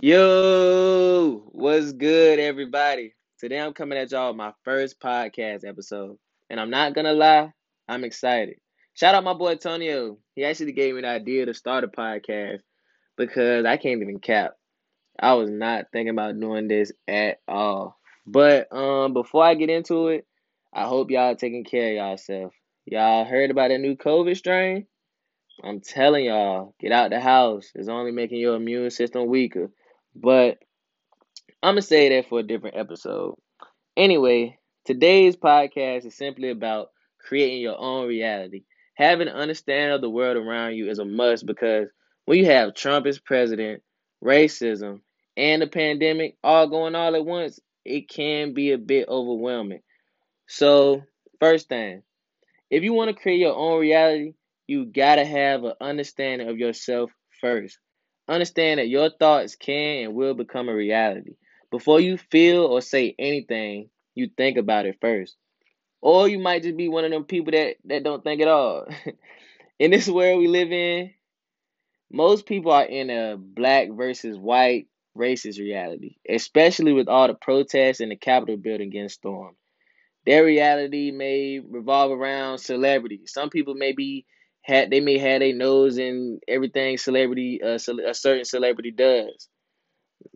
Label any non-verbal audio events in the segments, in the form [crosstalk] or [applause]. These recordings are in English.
Yo, what's good, everybody? Today I'm coming at y'all with my first podcast episode, and I'm not gonna lie, I'm excited. Shout out my boy Tonio. He actually gave me the idea to start a podcast because I can't even cap. I was not thinking about doing this at all. But um, before I get into it, I hope y'all taking care of yourself. Y'all heard about a new COVID strain? I'm telling y'all, get out the house. It's only making your immune system weaker. But I'm gonna say that for a different episode. Anyway, today's podcast is simply about creating your own reality. Having an understanding of the world around you is a must because when you have Trump as president, racism, and the pandemic all going all at once, it can be a bit overwhelming. So, first thing, if you want to create your own reality, you gotta have an understanding of yourself first. Understand that your thoughts can and will become a reality. Before you feel or say anything, you think about it first. Or you might just be one of them people that, that don't think at all. [laughs] in this world we live in, most people are in a black versus white racist reality, especially with all the protests and the Capitol building getting stormed. Their reality may revolve around celebrity. Some people may be had they may have a nose in everything celebrity uh, a certain celebrity does.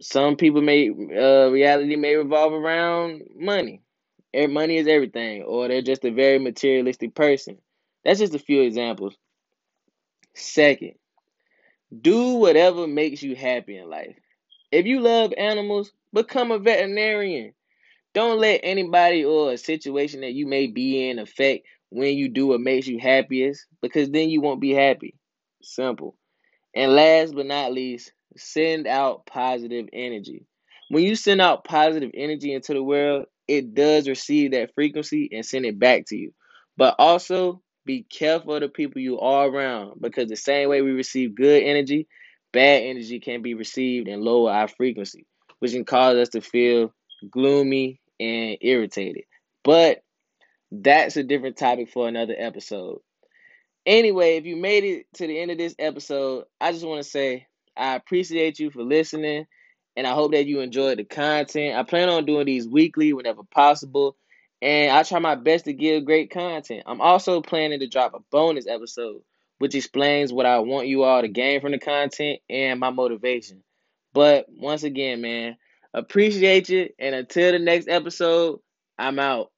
Some people may uh, reality may revolve around money. Money is everything, or they're just a very materialistic person. That's just a few examples. Second, do whatever makes you happy in life. If you love animals, become a veterinarian. Don't let anybody or a situation that you may be in affect when you do what makes you happiest because then you won't be happy. Simple. And last but not least, send out positive energy. When you send out positive energy into the world, it does receive that frequency and send it back to you. But also be careful of the people you are around because the same way we receive good energy, bad energy can be received and lower our frequency, which can cause us to feel gloomy and irritated. But that's a different topic for another episode. Anyway, if you made it to the end of this episode, I just want to say I appreciate you for listening and I hope that you enjoyed the content. I plan on doing these weekly whenever possible, and I try my best to give great content. I'm also planning to drop a bonus episode which explains what I want you all to gain from the content and my motivation. But once again, man, Appreciate you. And until the next episode, I'm out.